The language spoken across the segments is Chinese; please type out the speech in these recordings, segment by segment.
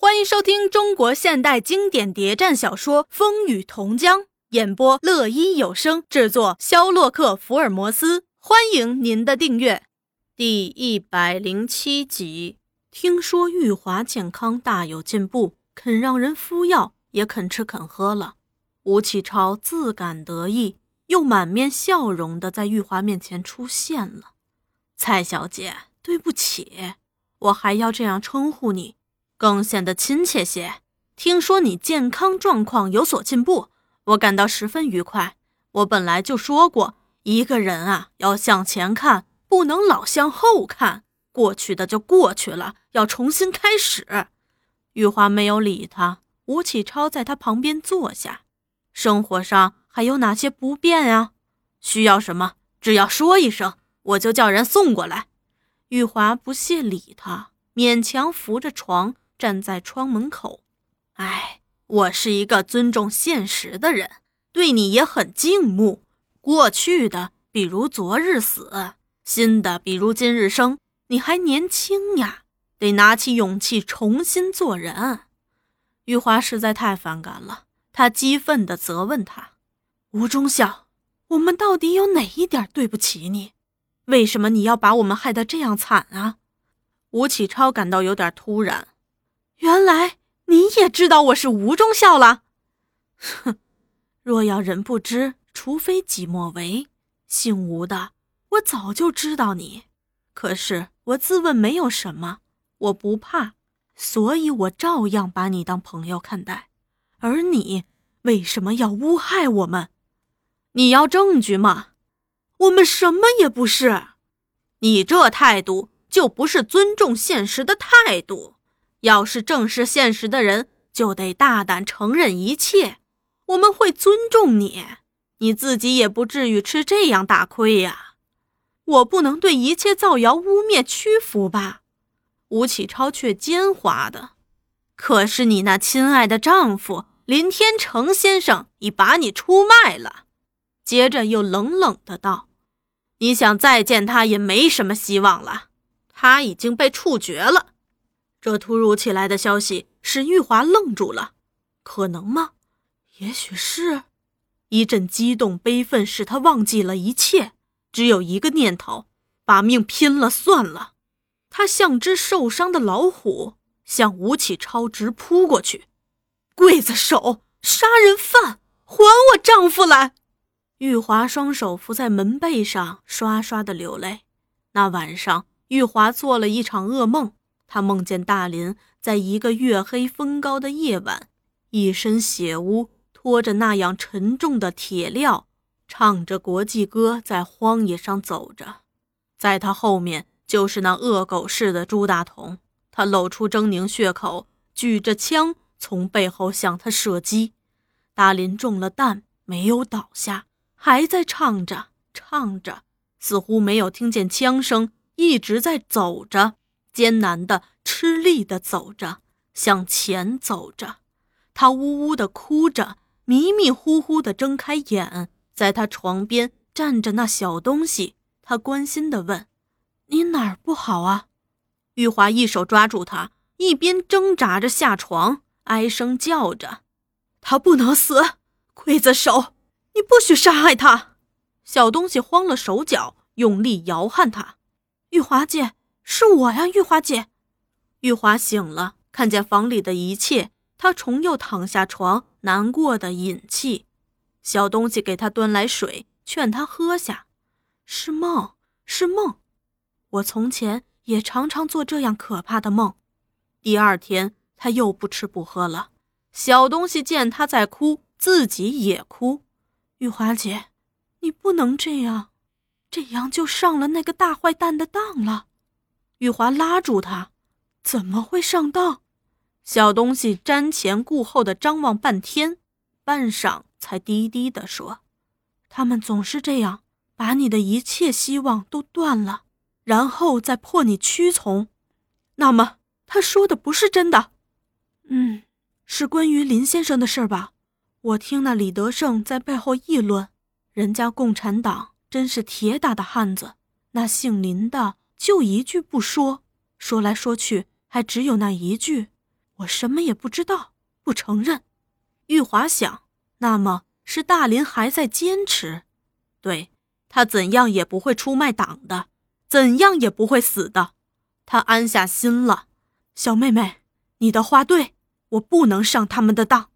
欢迎收听中国现代经典谍战小说《风雨同江》，演播乐一有声，制作肖洛克福尔摩斯。欢迎您的订阅。第一百零七集，听说玉华健康大有进步，肯让人敷药，也肯吃肯喝了。吴启超自感得意，又满面笑容的在玉华面前出现了。蔡小姐，对不起，我还要这样称呼你。更显得亲切些。听说你健康状况有所进步，我感到十分愉快。我本来就说过，一个人啊要向前看，不能老向后看。过去的就过去了，要重新开始。玉华没有理他。吴启超在他旁边坐下。生活上还有哪些不便啊？需要什么，只要说一声，我就叫人送过来。玉华不屑理他，勉强扶着床。站在窗门口，哎，我是一个尊重现实的人，对你也很敬慕。过去的比如昨日死，新的比如今日生。你还年轻呀，得拿起勇气重新做人。玉华实在太反感了，他激愤地责问他：“吴忠孝，我们到底有哪一点对不起你？为什么你要把我们害得这样惨啊？”吴启超感到有点突然。原来你也知道我是吴忠孝了，哼！若要人不知，除非己莫为。姓吴的，我早就知道你，可是我自问没有什么，我不怕，所以我照样把你当朋友看待。而你为什么要诬害我们？你要证据吗？我们什么也不是。你这态度就不是尊重现实的态度。要是正视现实的人，就得大胆承认一切。我们会尊重你，你自己也不至于吃这样大亏呀。我不能对一切造谣污蔑屈服吧？吴启超却奸猾的。可是你那亲爱的丈夫林天成先生已把你出卖了。接着又冷冷的道：“你想再见他也没什么希望了，他已经被处决了。”这突如其来的消息使玉华愣住了，可能吗？也许是。一阵激动、悲愤使他忘记了一切，只有一个念头：把命拼了算了。他像只受伤的老虎，向吴启超直扑过去。刽子手，杀人犯，还我丈夫来！玉华双手扶在门背上，刷刷的流泪。那晚上，玉华做了一场噩梦。他梦见大林在一个月黑风高的夜晚，一身血污，拖着那样沉重的铁镣，唱着国际歌在荒野上走着。在他后面就是那恶狗似的朱大同，他露出狰狞血口，举着枪从背后向他射击。大林中了弹，没有倒下，还在唱着唱着，似乎没有听见枪声，一直在走着。艰难的、吃力的走着，向前走着，他呜呜的哭着，迷迷糊糊的睁开眼，在他床边站着那小东西，他关心的问：“你哪儿不好啊？”玉华一手抓住他，一边挣扎着下床，唉声叫着：“他不能死，刽子手，你不许杀害他！”小东西慌了手脚，用力摇撼他，玉华姐。是我呀，玉华姐。玉华醒了，看见房里的一切，她重又躺下床，难过的引气。小东西给她端来水，劝她喝下。是梦，是梦。我从前也常常做这样可怕的梦。第二天，他又不吃不喝了。小东西见他在哭，自己也哭。玉华姐，你不能这样，这样就上了那个大坏蛋的当了。玉华拉住他，怎么会上当？小东西瞻前顾后的张望半天，半晌才低低的说：“他们总是这样，把你的一切希望都断了，然后再迫你屈从。那么他说的不是真的？嗯，是关于林先生的事吧？我听那李德胜在背后议论，人家共产党真是铁打的汉子，那姓林的。”就一句不说，说来说去还只有那一句。我什么也不知道，不承认。玉华想，那么是大林还在坚持，对他怎样也不会出卖党的，怎样也不会死的。他安下心了。小妹妹，你的话对，我不能上他们的当。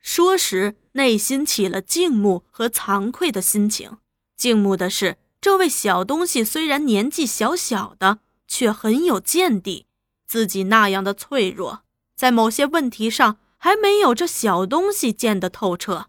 说时，内心起了敬慕和惭愧的心情。敬慕的是，这位小东西虽然年纪小小的，却很有见地。自己那样的脆弱，在某些问题上还没有这小东西见得透彻。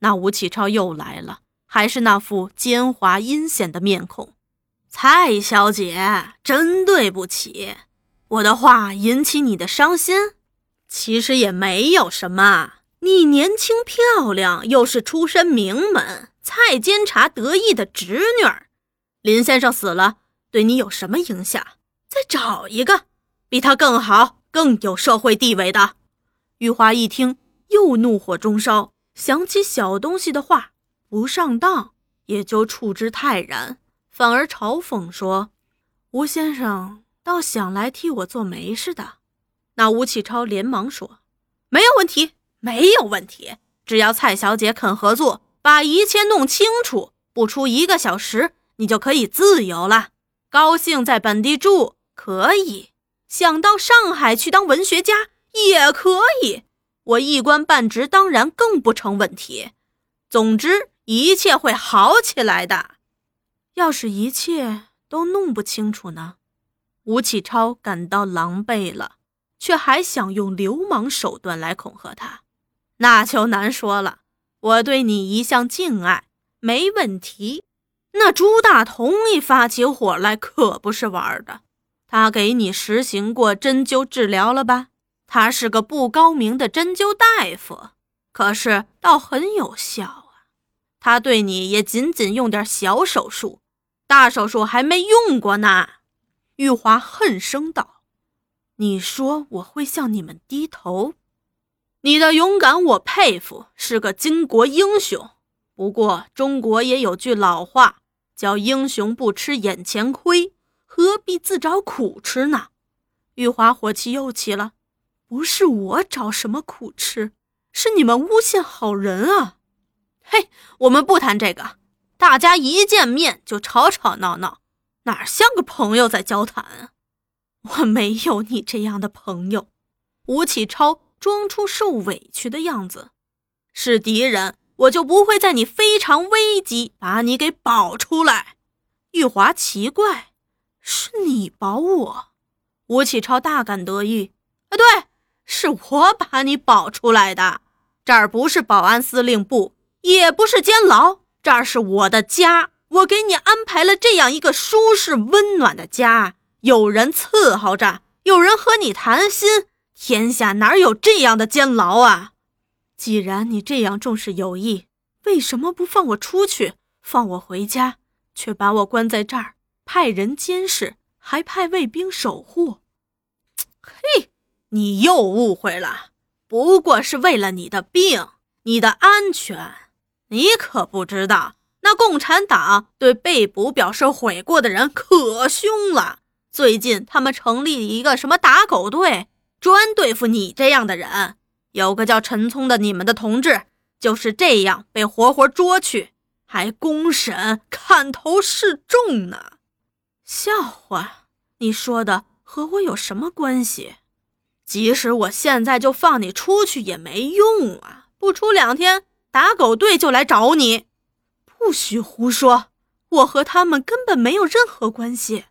那吴启超又来了，还是那副奸猾阴险的面孔。蔡小姐，真对不起。我的话引起你的伤心，其实也没有什么。你年轻漂亮，又是出身名门，蔡监察得意的侄女儿。林先生死了，对你有什么影响？再找一个比他更好、更有社会地位的。玉华一听，又怒火中烧，想起小东西的话，不上当也就处之泰然，反而嘲讽说：“吴先生。”倒想来替我做媒似的，那吴启超连忙说：“没有问题，没有问题，只要蔡小姐肯合作，把一切弄清楚，不出一个小时，你就可以自由了。高兴在本地住可以，想到上海去当文学家也可以，我一官半职当然更不成问题。总之，一切会好起来的。要是一切都弄不清楚呢？”吴启超感到狼狈了，却还想用流氓手段来恐吓他，那就难说了。我对你一向敬爱，没问题。那朱大同一发起火来，可不是玩的。他给你实行过针灸治疗了吧？他是个不高明的针灸大夫，可是倒很有效啊。他对你也仅仅用点小手术，大手术还没用过呢。玉华恨声道：“你说我会向你们低头？你的勇敢我佩服，是个巾帼英雄。不过中国也有句老话，叫‘英雄不吃眼前亏’，何必自找苦吃呢？”玉华火气又起了：“不是我找什么苦吃，是你们诬陷好人啊！嘿，我们不谈这个，大家一见面就吵吵闹闹。”哪像个朋友在交谈啊！我没有你这样的朋友。吴启超装出受委屈的样子。是敌人，我就不会在你非常危急把你给保出来。玉华奇怪，是你保我？吴启超大感得意。啊，对，是我把你保出来的。这儿不是保安司令部，也不是监牢，这儿是我的家。我给你安排了这样一个舒适温暖的家，有人伺候着，有人和你谈心，天下哪有这样的监牢啊？既然你这样重视友谊，为什么不放我出去，放我回家，却把我关在这儿，派人监视，还派卫兵守护？嘿，你又误会了，不过是为了你的病，你的安全，你可不知道。那共产党对被捕表示悔过的人可凶了。最近他们成立一个什么打狗队，专对付你这样的人。有个叫陈聪的你们的同志就是这样被活活捉去，还公审砍头示众呢。笑话，你说的和我有什么关系？即使我现在就放你出去也没用啊！不出两天，打狗队就来找你。不许胡说！我和他们根本没有任何关系，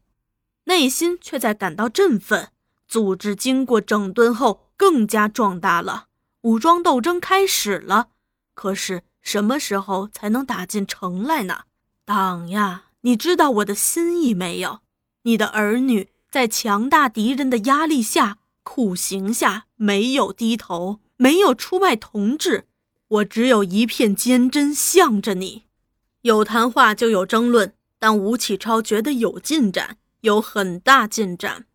内心却在感到振奋。组织经过整顿后更加壮大了，武装斗争开始了。可是什么时候才能打进城来呢？党呀，你知道我的心意没有？你的儿女在强大敌人的压力下、苦刑下，没有低头，没有出卖同志。我只有一片坚贞向着你。有谈话就有争论，但吴启超觉得有进展，有很大进展。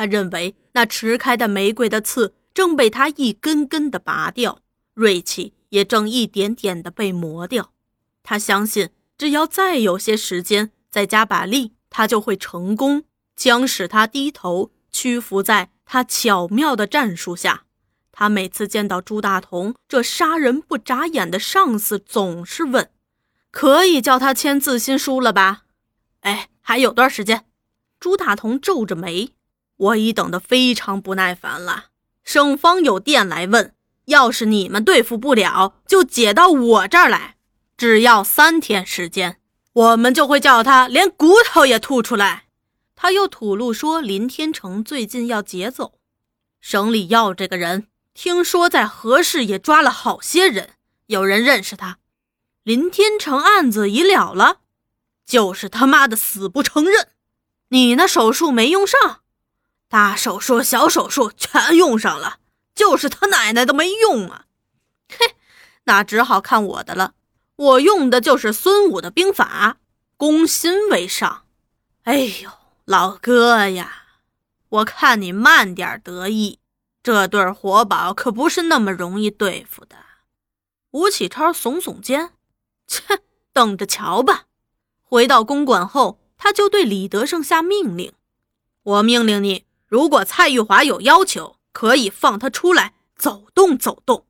他认为那迟开的玫瑰的刺正被他一根根的拔掉，锐气也正一点点的被磨掉。他相信，只要再有些时间，再加把力，他就会成功，将使他低头屈服在他巧妙的战术下。他每次见到朱大同这杀人不眨眼的上司，总是问：“可以叫他签自新书了吧？”哎，还有段时间。朱大同皱着眉：“我已等得非常不耐烦了。省方有电来问，要是你们对付不了，就解到我这儿来，只要三天时间，我们就会叫他连骨头也吐出来。”他又吐露说：“林天成最近要劫走，省里要这个人。听说在何氏也抓了好些人，有人认识他。林天成案子已了了，就是他妈的死不承认。你那手术没用上，大手术、小手术全用上了，就是他奶奶都没用啊！嘿，那只好看我的了。我用的就是孙武的兵法，攻心为上。哎呦！”老哥呀，我看你慢点得意，这对活宝可不是那么容易对付的。吴启超耸耸肩，切，等着瞧吧。回到公馆后，他就对李德胜下命令：“我命令你，如果蔡玉华有要求，可以放他出来走动走动。